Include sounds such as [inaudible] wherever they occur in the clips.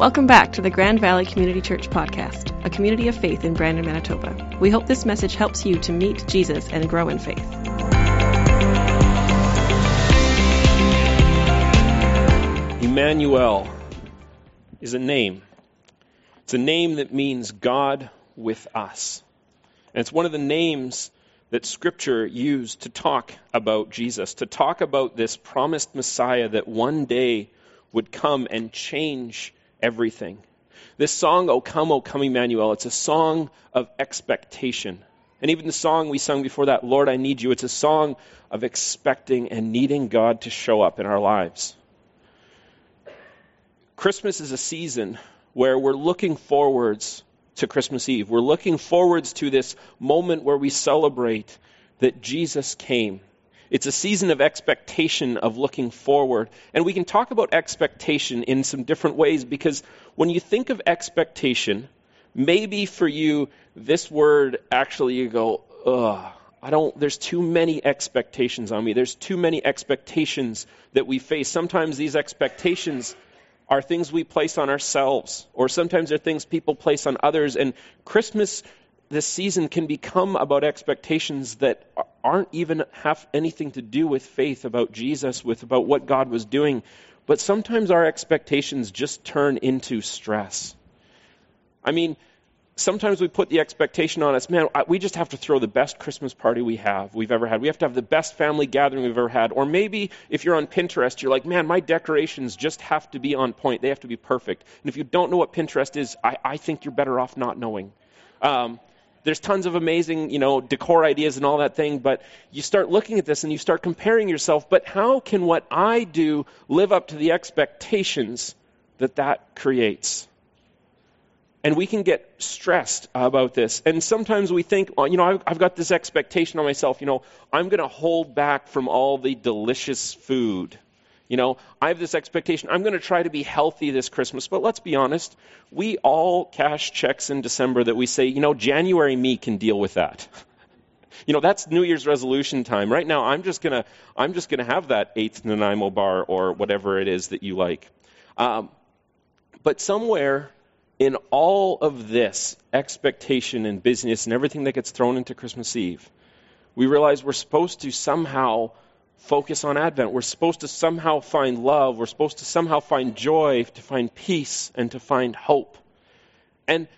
Welcome back to the Grand Valley Community Church podcast, a community of faith in Brandon, Manitoba. We hope this message helps you to meet Jesus and grow in faith. Emmanuel is a name. It's a name that means God with us. And it's one of the names that Scripture used to talk about Jesus, to talk about this promised Messiah that one day would come and change everything. This song, O Come, O Come Emmanuel, it's a song of expectation. And even the song we sung before that, Lord, I Need You, it's a song of expecting and needing God to show up in our lives. Christmas is a season where we're looking forwards to Christmas Eve. We're looking forwards to this moment where we celebrate that Jesus came it's a season of expectation, of looking forward. And we can talk about expectation in some different ways because when you think of expectation, maybe for you, this word actually you go, ugh. I don't, there's too many expectations on me. There's too many expectations that we face. Sometimes these expectations are things we place on ourselves, or sometimes they're things people place on others. And Christmas this season can become about expectations that aren't even have anything to do with faith about Jesus, with about what God was doing. But sometimes our expectations just turn into stress. I mean, sometimes we put the expectation on us, man, we just have to throw the best Christmas party we have, we've ever had. We have to have the best family gathering we've ever had. Or maybe if you're on Pinterest, you're like, man, my decorations just have to be on point. They have to be perfect. And if you don't know what Pinterest is, I, I think you're better off not knowing. Um, there's tons of amazing, you know, decor ideas and all that thing, but you start looking at this and you start comparing yourself, but how can what I do live up to the expectations that that creates? And we can get stressed about this. And sometimes we think, well, you know, I've, I've got this expectation on myself, you know, I'm going to hold back from all the delicious food you know, I have this expectation. I'm going to try to be healthy this Christmas. But let's be honest. We all cash checks in December that we say, you know, January me can deal with that. [laughs] you know, that's New Year's resolution time. Right now, I'm just going to, I'm just going to have that eighth Nanaimo bar or whatever it is that you like. Um, but somewhere in all of this expectation and business and everything that gets thrown into Christmas Eve, we realize we're supposed to somehow focus on Advent. We're supposed to somehow find love. We're supposed to somehow find joy, to find peace, and to find hope. And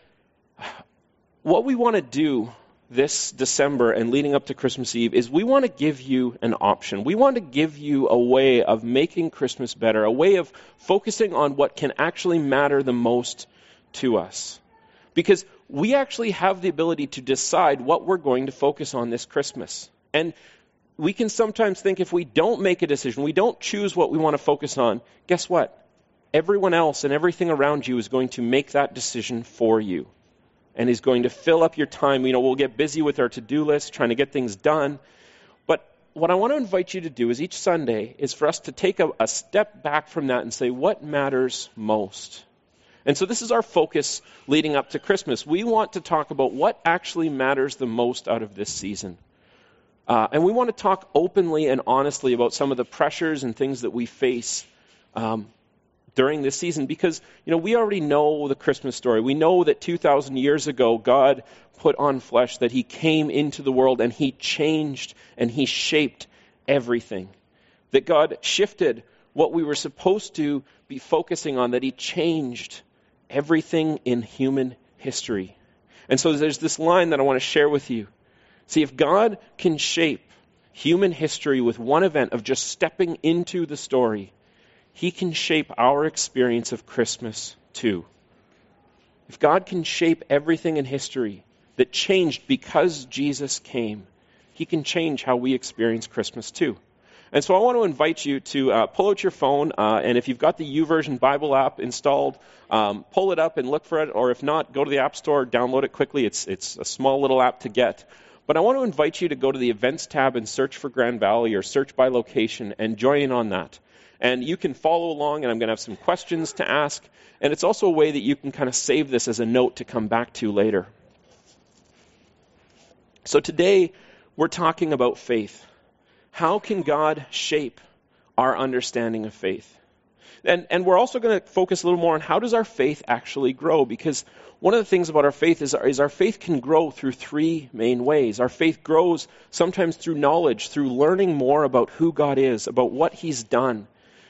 what we want to do this December and leading up to Christmas Eve is we want to give you an option. We want to give you a way of making Christmas better, a way of focusing on what can actually matter the most to us. Because we actually have the ability to decide what we're going to focus on this Christmas. And we can sometimes think if we don't make a decision, we don't choose what we want to focus on, guess what? Everyone else and everything around you is going to make that decision for you and is going to fill up your time. You know, we'll get busy with our to do list, trying to get things done. But what I want to invite you to do is each Sunday is for us to take a, a step back from that and say, what matters most? And so this is our focus leading up to Christmas. We want to talk about what actually matters the most out of this season. Uh, and we want to talk openly and honestly about some of the pressures and things that we face um, during this season because, you know, we already know the Christmas story. We know that 2,000 years ago, God put on flesh, that He came into the world and He changed and He shaped everything. That God shifted what we were supposed to be focusing on, that He changed everything in human history. And so there's this line that I want to share with you. See, if God can shape human history with one event of just stepping into the story, He can shape our experience of Christmas too. If God can shape everything in history that changed because Jesus came, He can change how we experience Christmas too. And so I want to invite you to uh, pull out your phone, uh, and if you've got the YouVersion Bible app installed, um, pull it up and look for it, or if not, go to the App Store, download it quickly. It's, it's a small little app to get. But I want to invite you to go to the events tab and search for Grand Valley or search by location and join in on that. And you can follow along, and I'm going to have some questions to ask. And it's also a way that you can kind of save this as a note to come back to later. So today, we're talking about faith. How can God shape our understanding of faith? And, and we're also going to focus a little more on how does our faith actually grow? Because one of the things about our faith is, is our faith can grow through three main ways. Our faith grows sometimes through knowledge, through learning more about who God is, about what He's done.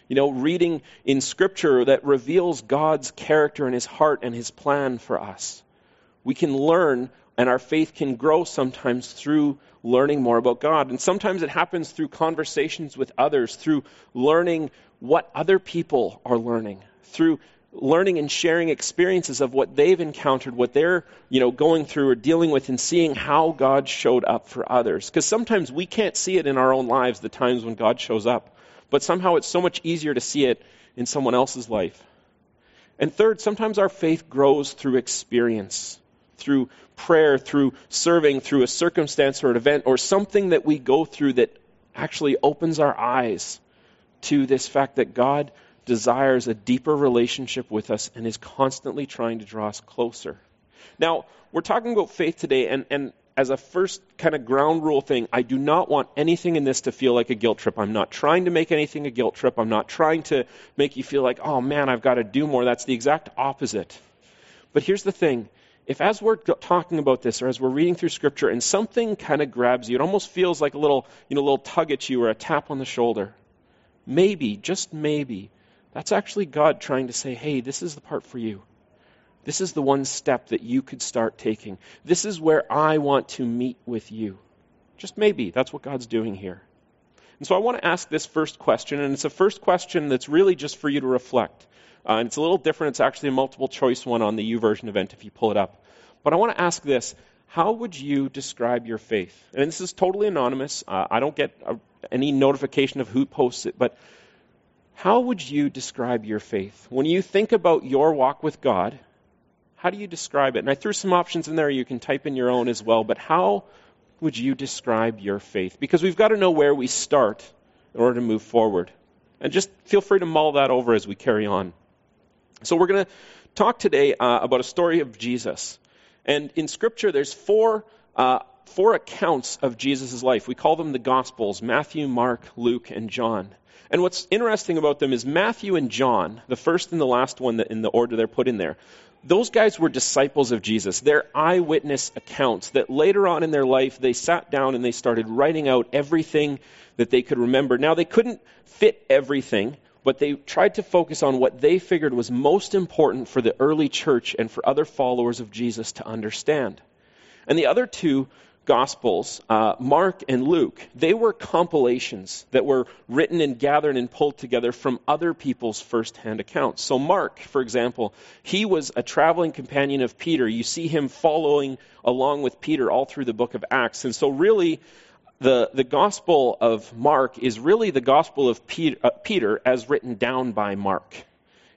You know, reading in Scripture that reveals God's character and His heart and His plan for us. We can learn, and our faith can grow sometimes through learning more about God. And sometimes it happens through conversations with others, through learning what other people are learning, through learning and sharing experiences of what they've encountered, what they're, you know, going through or dealing with and seeing how God showed up for others. Because sometimes we can't see it in our own lives, the times when God shows up. But somehow it's so much easier to see it in someone else's life. And third, sometimes our faith grows through experience, through prayer, through serving, through a circumstance or an event or something that we go through that actually opens our eyes to this fact that God desires a deeper relationship with us and is constantly trying to draw us closer. Now, we're talking about faith today, and, and as a first kind of ground rule thing, I do not want anything in this to feel like a guilt trip. I'm not trying to make anything a guilt trip. I'm not trying to make you feel like, oh man, I've got to do more. That's the exact opposite. But here's the thing if as we're talking about this or as we're reading through scripture and something kind of grabs you, it almost feels like a little, you know, a little tug at you or a tap on the shoulder. Maybe, just maybe, that's actually God trying to say, hey, this is the part for you. This is the one step that you could start taking. This is where I want to meet with you. Just maybe, that's what God's doing here. And so I want to ask this first question, and it's a first question that's really just for you to reflect. Uh, and it's a little different. It's actually a multiple choice one on the YouVersion event if you pull it up. But I want to ask this How would you describe your faith? And this is totally anonymous. Uh, I don't get a, any notification of who posts it, but how would you describe your faith? When you think about your walk with God, how do you describe it? And I threw some options in there. You can type in your own as well. But how would you describe your faith? Because we've got to know where we start in order to move forward. And just feel free to mull that over as we carry on. So we're going to talk today uh, about a story of Jesus. And in Scripture, there's four, uh, four accounts of Jesus' life. We call them the Gospels Matthew, Mark, Luke, and John. And what's interesting about them is Matthew and John, the first and the last one in the order they're put in there, those guys were disciples of Jesus. They're eyewitness accounts that later on in their life they sat down and they started writing out everything that they could remember. Now, they couldn't fit everything, but they tried to focus on what they figured was most important for the early church and for other followers of Jesus to understand. And the other two Gospels, uh, Mark and Luke, they were compilations that were written and gathered and pulled together from other people's firsthand accounts. So, Mark, for example, he was a traveling companion of Peter. You see him following along with Peter all through the book of Acts. And so, really, the, the Gospel of Mark is really the Gospel of Peter, uh, Peter as written down by Mark.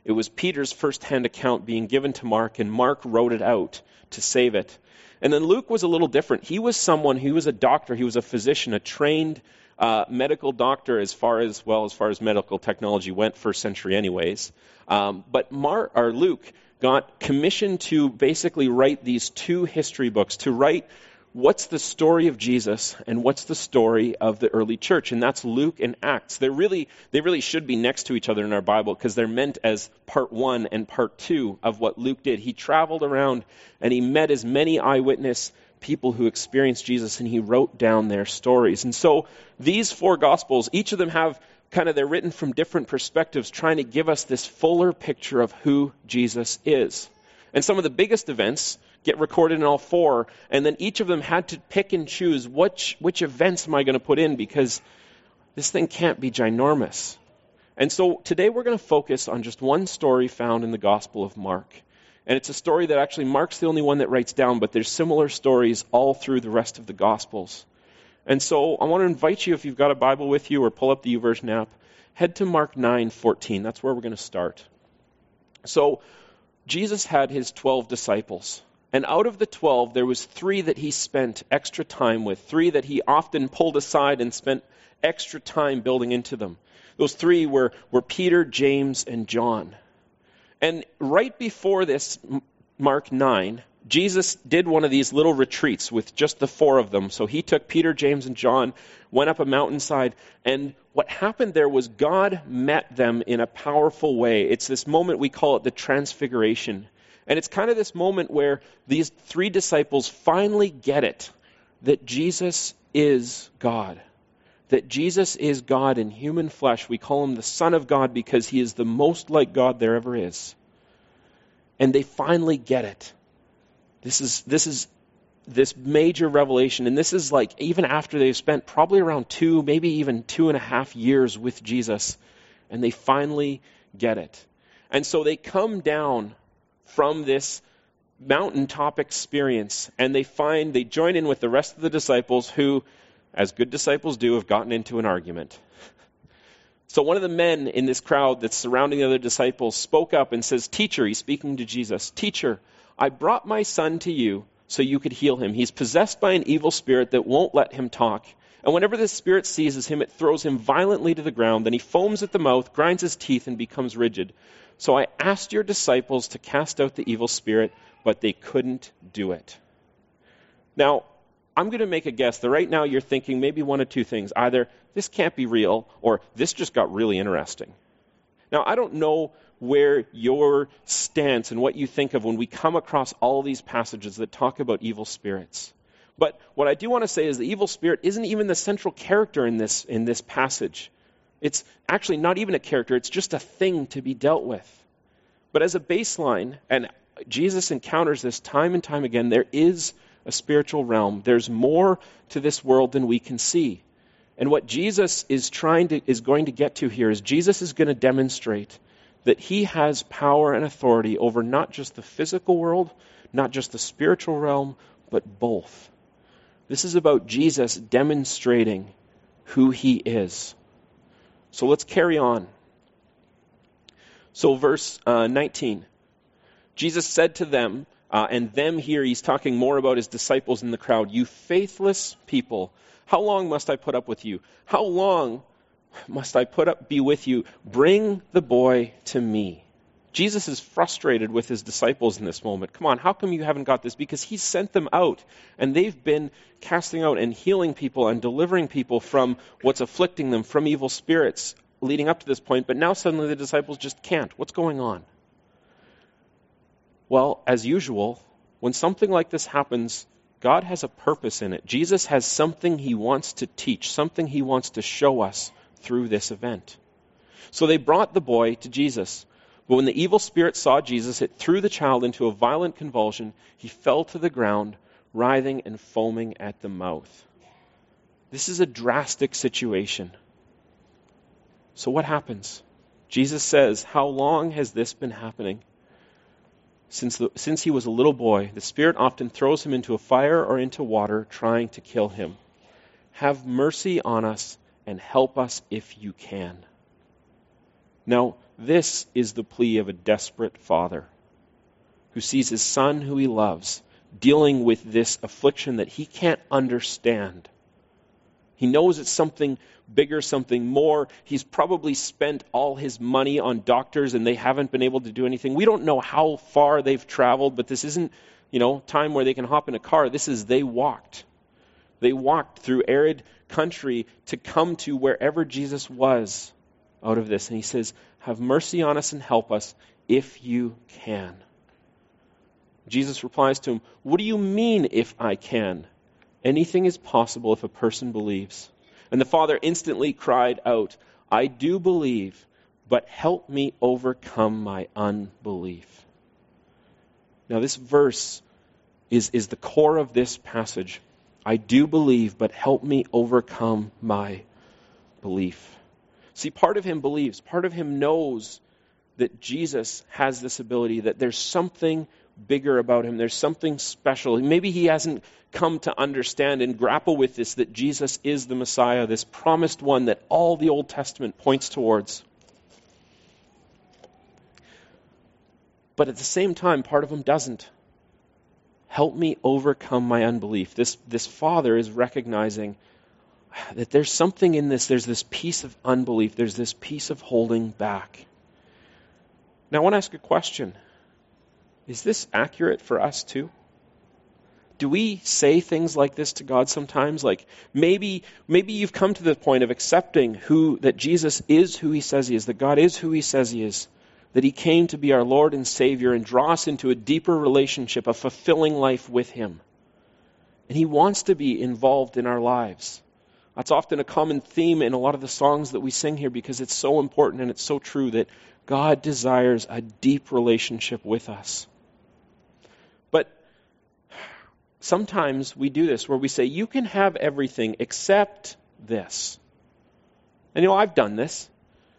It was Peter's firsthand account being given to Mark, and Mark wrote it out to save it. And then Luke was a little different. He was someone, he was a doctor, he was a physician, a trained uh, medical doctor as far as, well, as far as medical technology went, first century anyways. Um, but Mar- or Luke got commissioned to basically write these two history books, to write what's the story of Jesus and what's the story of the early church? And that's Luke and Acts. They really they really should be next to each other in our Bible because they're meant as part 1 and part 2 of what Luke did. He traveled around and he met as many eyewitness people who experienced Jesus and he wrote down their stories. And so these four gospels each of them have kind of they're written from different perspectives trying to give us this fuller picture of who Jesus is. And some of the biggest events get recorded in all four, and then each of them had to pick and choose which, which events am I going to put in because this thing can't be ginormous. And so today we're going to focus on just one story found in the Gospel of Mark. And it's a story that actually Mark's the only one that writes down, but there's similar stories all through the rest of the Gospels. And so I want to invite you, if you've got a Bible with you or pull up the YouVersion app, head to Mark 9:14. That's where we're going to start. So Jesus had his 12 disciples. And out of the 12, there was three that he spent extra time with, three that he often pulled aside and spent extra time building into them. Those three were, were Peter, James, and John. And right before this, Mark 9, Jesus did one of these little retreats with just the four of them. So he took Peter, James, and John, went up a mountainside, and what happened there was God met them in a powerful way. It's this moment we call it the transfiguration. And it's kind of this moment where these three disciples finally get it that Jesus is God. That Jesus is God in human flesh. We call him the Son of God because he is the most like God there ever is. And they finally get it. This is, this is this major revelation. And this is like, even after they've spent probably around two, maybe even two and a half years with Jesus, and they finally get it. And so they come down from this mountaintop experience and they find, they join in with the rest of the disciples who, as good disciples do, have gotten into an argument. So one of the men in this crowd that's surrounding the other disciples spoke up and says, Teacher, he's speaking to Jesus, Teacher, I brought my son to you so you could heal him. He's possessed by an evil spirit that won't let him talk. And whenever this spirit seizes him, it throws him violently to the ground. Then he foams at the mouth, grinds his teeth, and becomes rigid. So I asked your disciples to cast out the evil spirit, but they couldn't do it. Now, I'm going to make a guess that right now you're thinking maybe one of two things. Either this can't be real, or this just got really interesting. Now, I don't know where your stance and what you think of when we come across all these passages that talk about evil spirits. But what I do want to say is the evil spirit isn't even the central character in this, in this passage. It's actually not even a character, it's just a thing to be dealt with. But as a baseline, and Jesus encounters this time and time again, there is a spiritual realm. There's more to this world than we can see. And what Jesus is trying to is going to get to here is Jesus is going to demonstrate that he has power and authority over not just the physical world, not just the spiritual realm, but both. This is about Jesus demonstrating who he is. So let's carry on. So, verse uh, 19 Jesus said to them, uh, and them here, he's talking more about his disciples in the crowd, You faithless people, how long must I put up with you? How long must I put up, be with you? Bring the boy to me. Jesus is frustrated with his disciples in this moment. Come on, how come you haven't got this? Because he sent them out, and they've been casting out and healing people and delivering people from what's afflicting them, from evil spirits, leading up to this point. But now suddenly the disciples just can't. What's going on? Well, as usual, when something like this happens, God has a purpose in it. Jesus has something he wants to teach, something he wants to show us through this event. So they brought the boy to Jesus. But when the evil spirit saw Jesus, it threw the child into a violent convulsion. He fell to the ground, writhing and foaming at the mouth. This is a drastic situation. So what happens? Jesus says, How long has this been happening? Since, the, since he was a little boy, the Spirit often throws him into a fire or into water, trying to kill him. Have mercy on us and help us if you can. Now, this is the plea of a desperate father who sees his son, who he loves, dealing with this affliction that he can't understand. He knows it's something bigger, something more. He's probably spent all his money on doctors and they haven't been able to do anything. We don't know how far they've traveled, but this isn't, you know, time where they can hop in a car. This is they walked. They walked through arid country to come to wherever Jesus was out of this. And he says, Have mercy on us and help us if you can. Jesus replies to him, What do you mean if I can? Anything is possible if a person believes. And the father instantly cried out, I do believe, but help me overcome my unbelief. Now, this verse is, is the core of this passage. I do believe, but help me overcome my belief. See, part of him believes, part of him knows that Jesus has this ability, that there's something bigger about him, there's something special. Maybe he hasn't come to understand and grapple with this that Jesus is the Messiah, this promised one that all the Old Testament points towards. But at the same time, part of him doesn't. Help me overcome my unbelief. This, this father is recognizing that there's something in this, there's this piece of unbelief, there's this piece of holding back. Now, I want to ask a question Is this accurate for us too? do we say things like this to God sometimes? Like maybe maybe you've come to the point of accepting who that Jesus is who he says he is, that God is who he says he is, that he came to be our Lord and Savior and draw us into a deeper relationship, a fulfilling life with him. And he wants to be involved in our lives. That's often a common theme in a lot of the songs that we sing here because it's so important and it's so true that God desires a deep relationship with us. But sometimes we do this where we say, You can have everything except this. And you know, I've done this.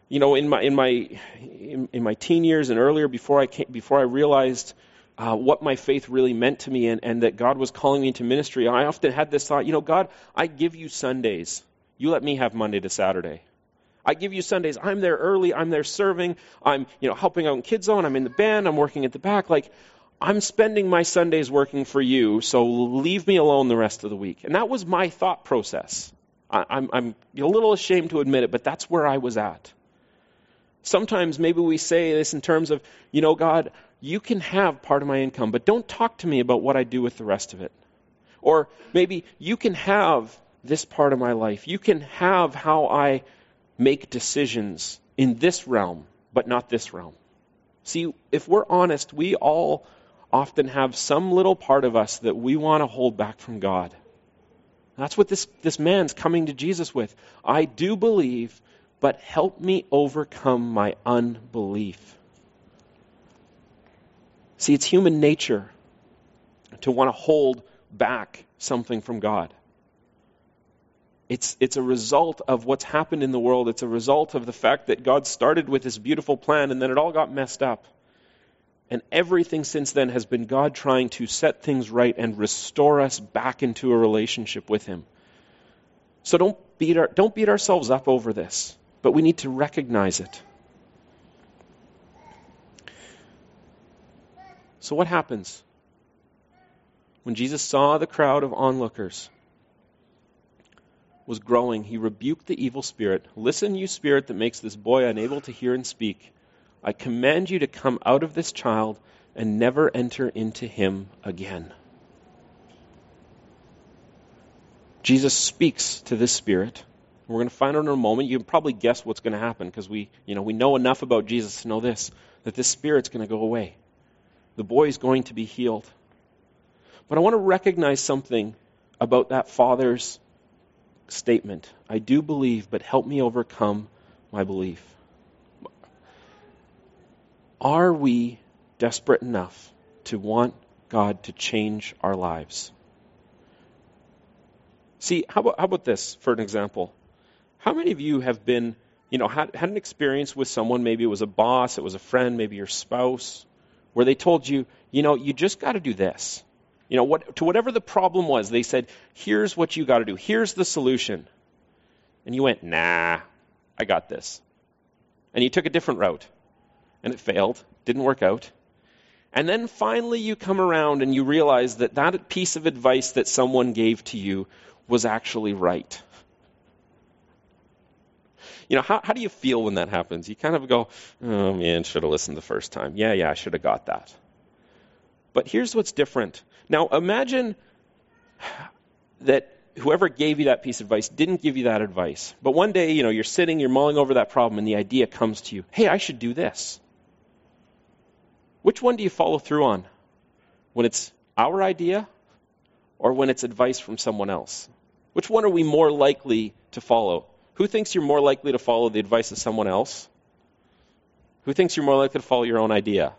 You know, in my in my in, in my teen years and earlier, before I came, before I realized uh, what my faith really meant to me and, and that God was calling me into ministry, I often had this thought, you know, God, I give you Sundays. You let me have Monday to Saturday. I give you Sundays. I'm there early. I'm there serving. I'm, you know, helping out in Kids Zone. I'm in the band. I'm working at the back. Like, I'm spending my Sundays working for you, so leave me alone the rest of the week. And that was my thought process. I, I'm, I'm a little ashamed to admit it, but that's where I was at. Sometimes maybe we say this in terms of, you know, God, you can have part of my income, but don't talk to me about what I do with the rest of it. Or maybe you can have this part of my life. You can have how I make decisions in this realm, but not this realm. See, if we're honest, we all often have some little part of us that we want to hold back from God. That's what this, this man's coming to Jesus with. I do believe, but help me overcome my unbelief. See, it's human nature to want to hold back something from God. It's, it's a result of what's happened in the world. It's a result of the fact that God started with this beautiful plan and then it all got messed up. And everything since then has been God trying to set things right and restore us back into a relationship with Him. So don't beat, our, don't beat ourselves up over this, but we need to recognize it. So, what happens? When Jesus saw the crowd of onlookers was growing, he rebuked the evil spirit. Listen, you spirit that makes this boy unable to hear and speak. I command you to come out of this child and never enter into him again. Jesus speaks to this spirit. We're going to find out in a moment. You can probably guess what's going to happen because we, you know, we know enough about Jesus to know this that this spirit's going to go away. The boy is going to be healed. But I want to recognize something about that father's statement. I do believe, but help me overcome my belief. Are we desperate enough to want God to change our lives? See, how about, how about this for an example? How many of you have been, you know, had, had an experience with someone, maybe it was a boss, it was a friend, maybe your spouse, where they told you, you know, you just got to do this. You know, what, to whatever the problem was, they said, here's what you got to do. Here's the solution. And you went, nah, I got this. And you took a different route. And it failed, didn't work out. And then finally you come around and you realize that that piece of advice that someone gave to you was actually right. You know, how, how do you feel when that happens? You kind of go, oh man, should have listened the first time. Yeah, yeah, I should have got that. But here's what's different. Now, imagine that whoever gave you that piece of advice didn't give you that advice. But one day, you know, you're sitting, you're mulling over that problem, and the idea comes to you hey, I should do this. Which one do you follow through on? When it's our idea or when it's advice from someone else? Which one are we more likely to follow? Who thinks you're more likely to follow the advice of someone else? Who thinks you're more likely to follow your own idea?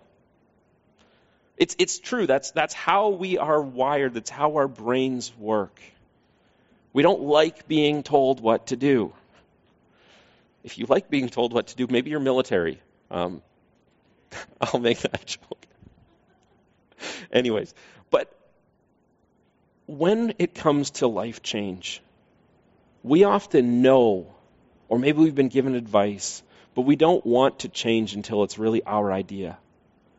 It's, it's true. That's, that's how we are wired. That's how our brains work. We don't like being told what to do. If you like being told what to do, maybe you're military. Um, [laughs] I'll make that [laughs] joke. Anyways, but when it comes to life change, we often know, or maybe we've been given advice, but we don't want to change until it's really our idea.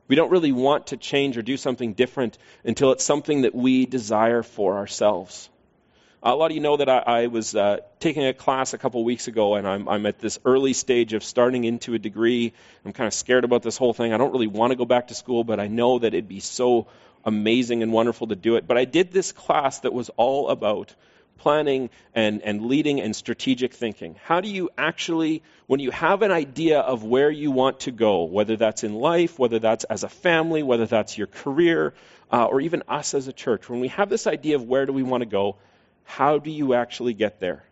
We don't really want to change or do something different until it's something that we desire for ourselves. A lot of you know that I, I was uh, taking a class a couple weeks ago, and I'm, I'm at this early stage of starting into a degree. I'm kind of scared about this whole thing. I don't really want to go back to school, but I know that it'd be so amazing and wonderful to do it. But I did this class that was all about planning and, and leading and strategic thinking. How do you actually, when you have an idea of where you want to go, whether that's in life, whether that's as a family, whether that's your career, uh, or even us as a church, when we have this idea of where do we want to go, how do you actually get there?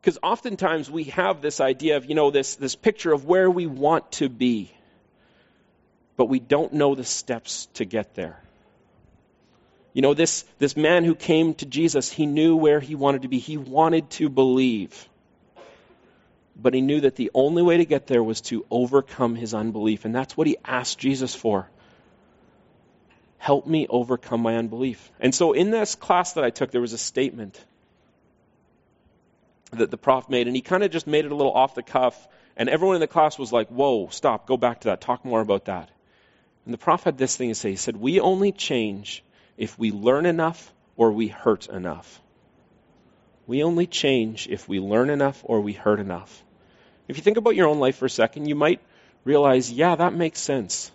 Because oftentimes we have this idea of, you know, this, this picture of where we want to be, but we don't know the steps to get there. You know, this, this man who came to Jesus, he knew where he wanted to be. He wanted to believe. But he knew that the only way to get there was to overcome his unbelief. And that's what he asked Jesus for. Help me overcome my unbelief. And so in this class that I took, there was a statement that the prof made, and he kind of just made it a little off the cuff. And everyone in the class was like, whoa, stop, go back to that, talk more about that. And the prof had this thing to say. He said, We only change if we learn enough or we hurt enough. We only change if we learn enough or we hurt enough. If you think about your own life for a second, you might realize, yeah, that makes sense.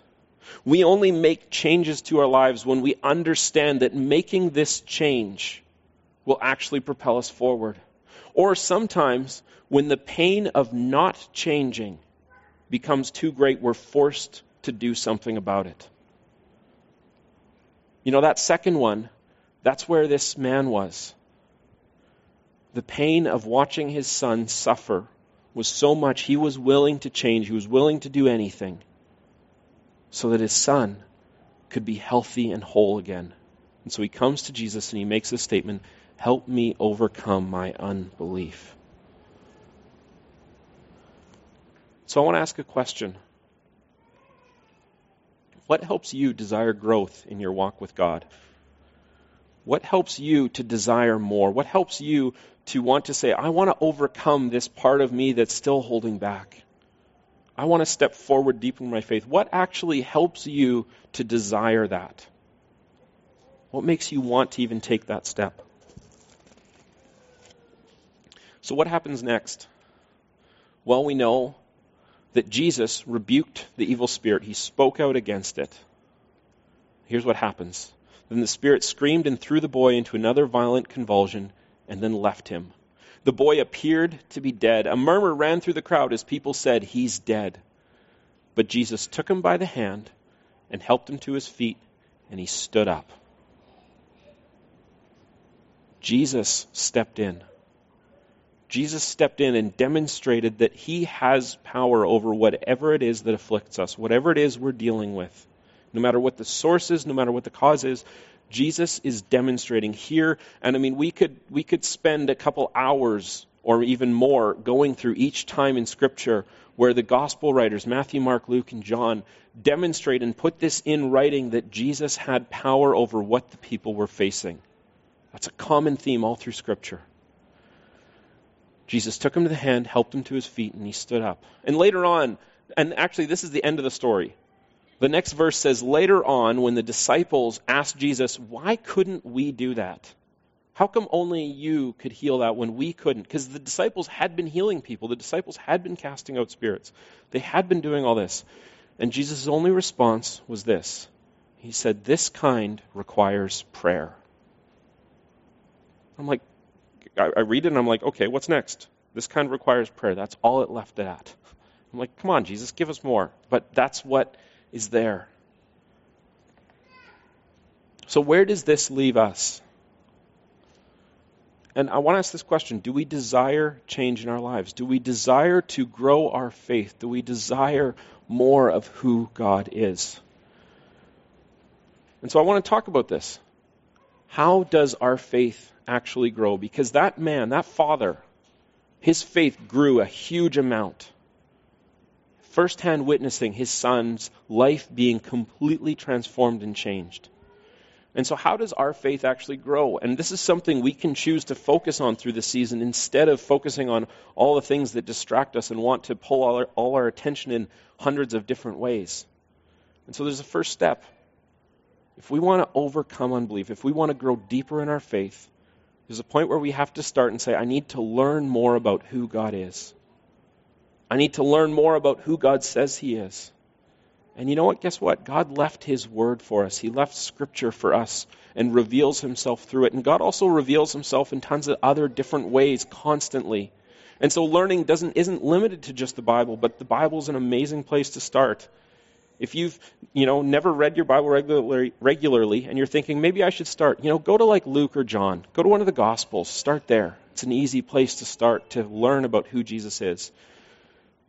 We only make changes to our lives when we understand that making this change will actually propel us forward. Or sometimes when the pain of not changing becomes too great, we're forced to do something about it. You know, that second one, that's where this man was. The pain of watching his son suffer was so much he was willing to change, he was willing to do anything so that his son could be healthy and whole again. And so he comes to Jesus and he makes this statement Help me overcome my unbelief. So I want to ask a question. What helps you desire growth in your walk with God? What helps you to desire more? What helps you to want to say, I want to overcome this part of me that's still holding back? I want to step forward deeper in my faith. What actually helps you to desire that? What makes you want to even take that step? So, what happens next? Well, we know that Jesus rebuked the evil spirit, he spoke out against it. Here's what happens. Then the spirit screamed and threw the boy into another violent convulsion and then left him. The boy appeared to be dead. A murmur ran through the crowd as people said, He's dead. But Jesus took him by the hand and helped him to his feet, and he stood up. Jesus stepped in. Jesus stepped in and demonstrated that he has power over whatever it is that afflicts us, whatever it is we're dealing with. No matter what the source is, no matter what the cause is, Jesus is demonstrating here. And I mean, we could, we could spend a couple hours or even more going through each time in Scripture where the gospel writers, Matthew, Mark, Luke, and John, demonstrate and put this in writing that Jesus had power over what the people were facing. That's a common theme all through Scripture. Jesus took him to the hand, helped him to his feet, and he stood up. And later on, and actually, this is the end of the story. The next verse says, Later on, when the disciples asked Jesus, Why couldn't we do that? How come only you could heal that when we couldn't? Because the disciples had been healing people, the disciples had been casting out spirits, they had been doing all this. And Jesus' only response was this He said, This kind requires prayer. I'm like, I, I read it and I'm like, okay, what's next? This kind of requires prayer. That's all it left it at. I'm like, come on, Jesus, give us more. But that's what is there. So, where does this leave us? And I want to ask this question Do we desire change in our lives? Do we desire to grow our faith? Do we desire more of who God is? And so I want to talk about this. How does our faith actually grow? Because that man, that father, his faith grew a huge amount. Firsthand witnessing his son's life being completely transformed and changed. And so, how does our faith actually grow? And this is something we can choose to focus on through the season instead of focusing on all the things that distract us and want to pull all our, all our attention in hundreds of different ways. And so, there's a first step. If we want to overcome unbelief, if we want to grow deeper in our faith, There's a point where we have to start and say, I need to learn more about who God is. I need to learn more about who God says He is. And you know what? Guess what? God left His Word for us. He left Scripture for us and reveals Himself through it. And God also reveals Himself in tons of other different ways constantly. And so learning doesn't, isn't limited to just the Bible, but the Bible is an amazing place to start. If you've, you know, never read your Bible regularly, regularly and you're thinking, maybe I should start, you know, go to like Luke or John. Go to one of the Gospels. Start there. It's an easy place to start to learn about who Jesus is.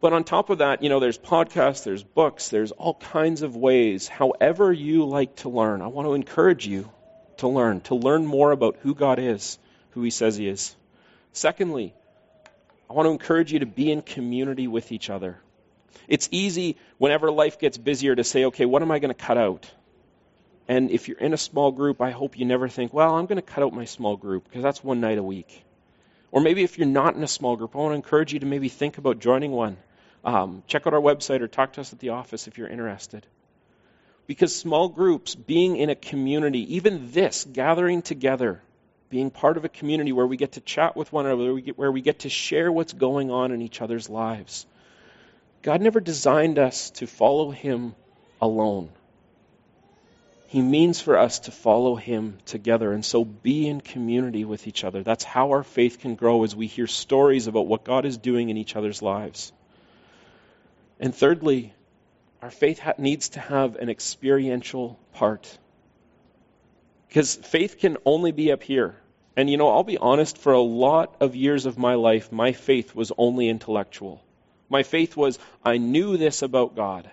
But on top of that, you know, there's podcasts, there's books, there's all kinds of ways. However you like to learn, I want to encourage you to learn, to learn more about who God is, who He says He is. Secondly, I want to encourage you to be in community with each other. It's easy whenever life gets busier to say, okay, what am I going to cut out? And if you're in a small group, I hope you never think, well, I'm going to cut out my small group because that's one night a week. Or maybe if you're not in a small group, I want to encourage you to maybe think about joining one um, check out our website or talk to us at the office if you're interested. Because small groups, being in a community, even this, gathering together, being part of a community where we get to chat with one another, where we get, where we get to share what's going on in each other's lives. God never designed us to follow Him alone. He means for us to follow Him together. And so be in community with each other. That's how our faith can grow as we hear stories about what God is doing in each other's lives. And thirdly, our faith ha- needs to have an experiential part. Because faith can only be up here. And you know, I'll be honest, for a lot of years of my life, my faith was only intellectual. My faith was, I knew this about God.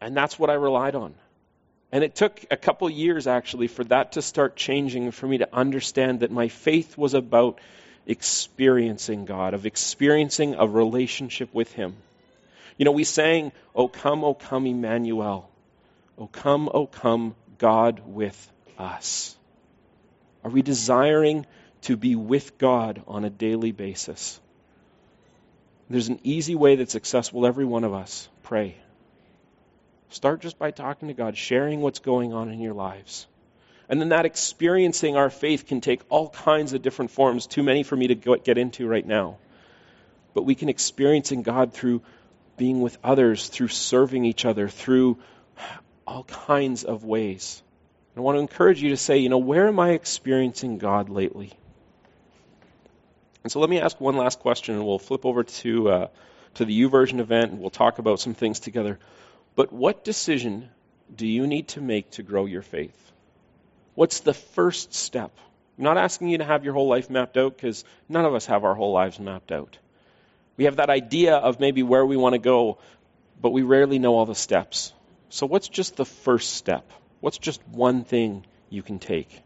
And that's what I relied on. And it took a couple years actually for that to start changing, for me to understand that my faith was about experiencing God, of experiencing a relationship with Him. You know, we sang, O come, O come, Emmanuel. O come, O come, God with us. Are we desiring to be with God on a daily basis? There's an easy way that's accessible every one of us. Pray. Start just by talking to God, sharing what's going on in your lives. And then that experiencing our faith can take all kinds of different forms, too many for me to get into right now. But we can experience in God through being with others, through serving each other, through all kinds of ways. I want to encourage you to say, you know, where am I experiencing God lately? And so let me ask one last question, and we'll flip over to uh, to the YouVersion event, and we'll talk about some things together. But what decision do you need to make to grow your faith? What's the first step? I'm not asking you to have your whole life mapped out because none of us have our whole lives mapped out. We have that idea of maybe where we want to go, but we rarely know all the steps. So, what's just the first step? What's just one thing you can take?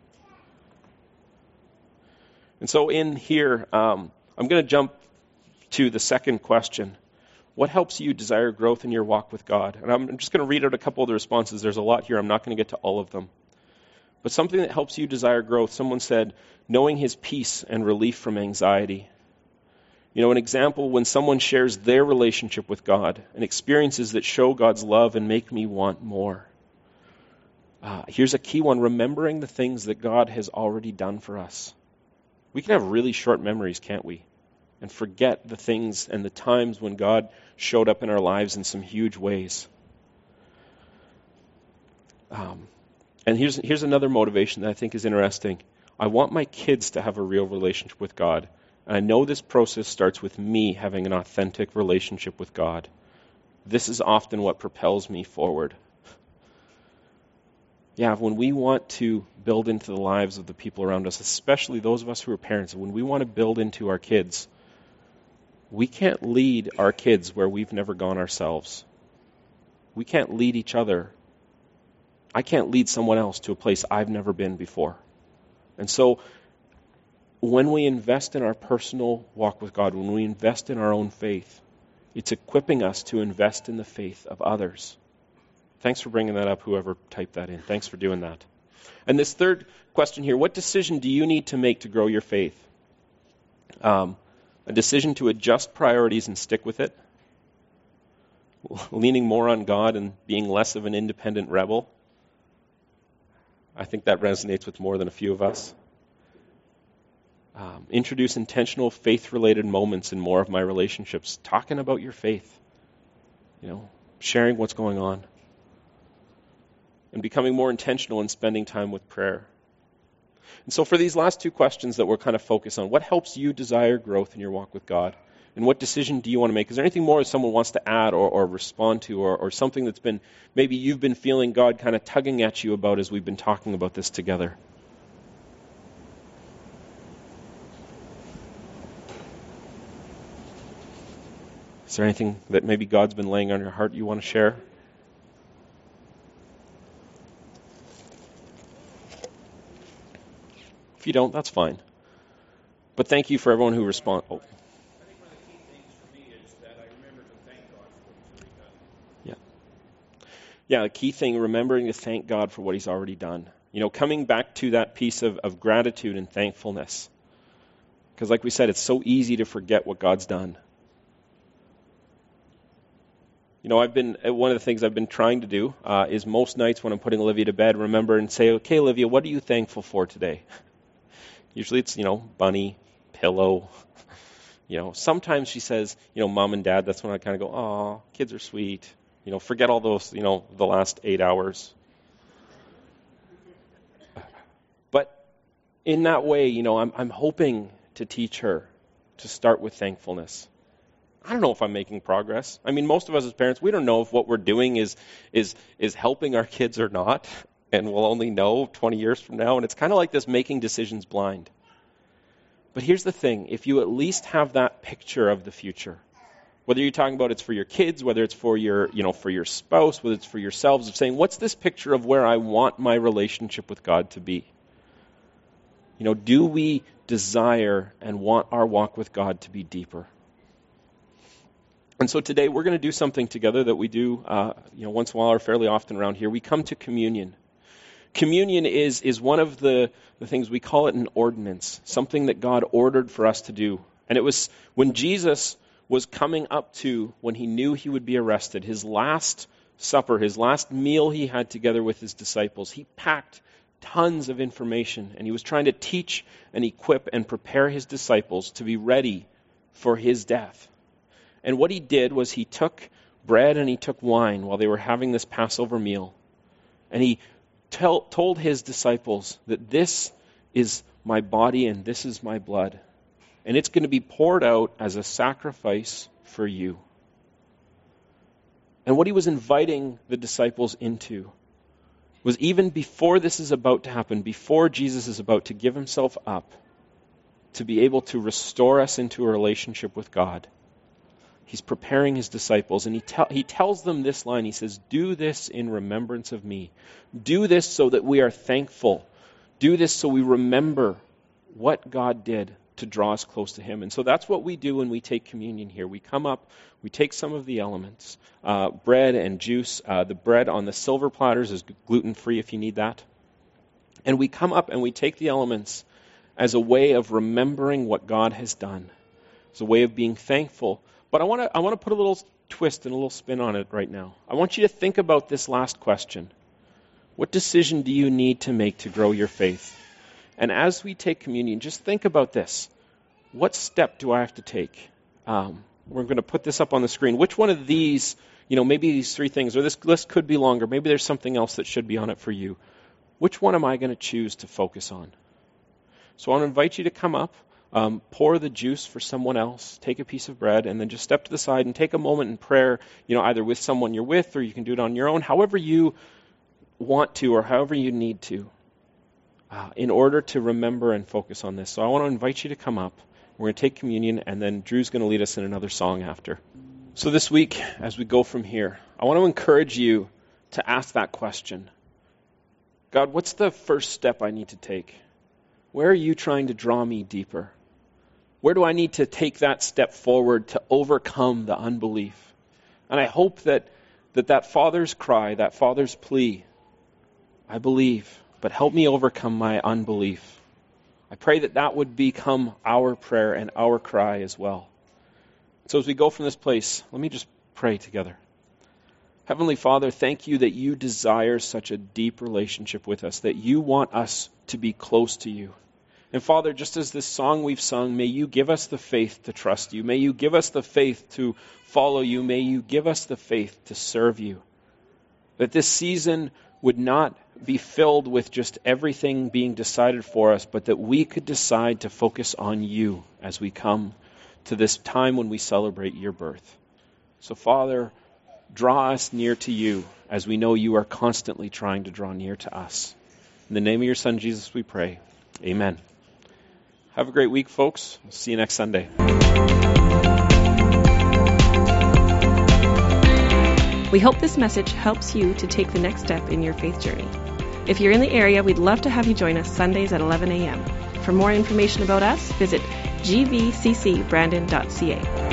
And so, in here, um, I'm going to jump to the second question. What helps you desire growth in your walk with God? And I'm just going to read out a couple of the responses. There's a lot here. I'm not going to get to all of them. But something that helps you desire growth, someone said, knowing his peace and relief from anxiety. You know, an example when someone shares their relationship with God and experiences that show God's love and make me want more. Uh, here's a key one remembering the things that God has already done for us. We can have really short memories, can't we? And forget the things and the times when God showed up in our lives in some huge ways. Um, and here's, here's another motivation that I think is interesting. I want my kids to have a real relationship with God. And I know this process starts with me having an authentic relationship with God. This is often what propels me forward. Yeah, when we want to build into the lives of the people around us, especially those of us who are parents, when we want to build into our kids, we can't lead our kids where we've never gone ourselves. We can't lead each other. I can't lead someone else to a place I've never been before. And so when we invest in our personal walk with God, when we invest in our own faith, it's equipping us to invest in the faith of others. Thanks for bringing that up, whoever typed that in. Thanks for doing that. And this third question here what decision do you need to make to grow your faith? Um, a decision to adjust priorities and stick with it, leaning more on God and being less of an independent rebel. I think that resonates with more than a few of us um, introduce intentional faith related moments in more of my relationships, talking about your faith, you know, sharing what's going on, and becoming more intentional in spending time with prayer. And so, for these last two questions that we're kind of focused on, what helps you desire growth in your walk with God? And what decision do you want to make? Is there anything more that someone wants to add or, or respond to, or, or something that's been maybe you've been feeling God kind of tugging at you about as we've been talking about this together? Is there anything that maybe God's been laying on your heart you want to share? You don't, that's fine. But thank you for everyone who responded. Oh. Yeah. Yeah, the key thing, remembering to thank God for what He's already done. You know, coming back to that piece of, of gratitude and thankfulness. Because, like we said, it's so easy to forget what God's done. You know, I've been uh, one of the things I've been trying to do uh, is most nights when I'm putting Olivia to bed, remember and say, "Okay, Olivia, what are you thankful for today?" [laughs] Usually, it's you know, bunny, pillow. [laughs] You know, sometimes she says, you know, mom and dad. That's when I kind of go, "Oh, kids are sweet." You know, forget all those, you know, the last eight hours. But in that way, you know, I'm, I'm hoping to teach her to start with thankfulness. I don't know if I'm making progress. I mean, most of us as parents, we don't know if what we're doing is is is helping our kids or not, and we'll only know 20 years from now. And it's kind of like this making decisions blind. But here's the thing: if you at least have that picture of the future, whether you're talking about it's for your kids, whether it's for your you know for your spouse, whether it's for yourselves, of saying, what's this picture of where I want my relationship with God to be? You know, do we desire and want our walk with God to be deeper? And so today we're going to do something together that we do, uh, you know, once in a while or fairly often around here. We come to communion. Communion is is one of the, the things we call it an ordinance, something that God ordered for us to do. And it was when Jesus was coming up to when he knew he would be arrested, his last supper, his last meal he had together with his disciples. He packed tons of information and he was trying to teach and equip and prepare his disciples to be ready for his death. And what he did was he took bread and he took wine while they were having this Passover meal. And he tell, told his disciples that this is my body and this is my blood. And it's going to be poured out as a sacrifice for you. And what he was inviting the disciples into was even before this is about to happen, before Jesus is about to give himself up, to be able to restore us into a relationship with God he's preparing his disciples, and he, te- he tells them this line. He says, Do this in remembrance of me. Do this so that we are thankful. Do this so we remember what God did to draw us close to him. And so that's what we do when we take communion here. We come up, we take some of the elements uh, bread and juice. Uh, the bread on the silver platters is gluten free if you need that. And we come up and we take the elements as a way of remembering what God has done, as a way of being thankful but I want to I want to put a little twist and a little spin on it right now. I want you to think about this last question. What decision do you need to make to grow your faith? And as we take communion, just think about this. What step do I have to take? Um, we're going to put this up on the screen. Which one of these, you know, maybe these three things, or this list could be longer. Maybe there's something else that should be on it for you. Which one am I going to choose to focus on? So I want to invite you to come up. Um, pour the juice for someone else, take a piece of bread, and then just step to the side and take a moment in prayer, you know, either with someone you're with or you can do it on your own, however you want to or however you need to, uh, in order to remember and focus on this. So I want to invite you to come up. We're going to take communion, and then Drew's going to lead us in another song after. So this week, as we go from here, I want to encourage you to ask that question God, what's the first step I need to take? Where are you trying to draw me deeper? Where do I need to take that step forward to overcome the unbelief? And I hope that that, that father's cry, that father's plea, I believe, but help me overcome my unbelief. I pray that that would become our prayer and our cry as well. So as we go from this place, let me just pray together. Heavenly Father, thank you that you desire such a deep relationship with us, that you want us to be close to you. And Father, just as this song we've sung, may you give us the faith to trust you. May you give us the faith to follow you. May you give us the faith to serve you. That this season would not be filled with just everything being decided for us, but that we could decide to focus on you as we come to this time when we celebrate your birth. So, Father, draw us near to you as we know you are constantly trying to draw near to us. In the name of your Son, Jesus, we pray. Amen. Have a great week, folks. See you next Sunday. We hope this message helps you to take the next step in your faith journey. If you're in the area, we'd love to have you join us Sundays at 11 a.m. For more information about us, visit gvccbrandon.ca.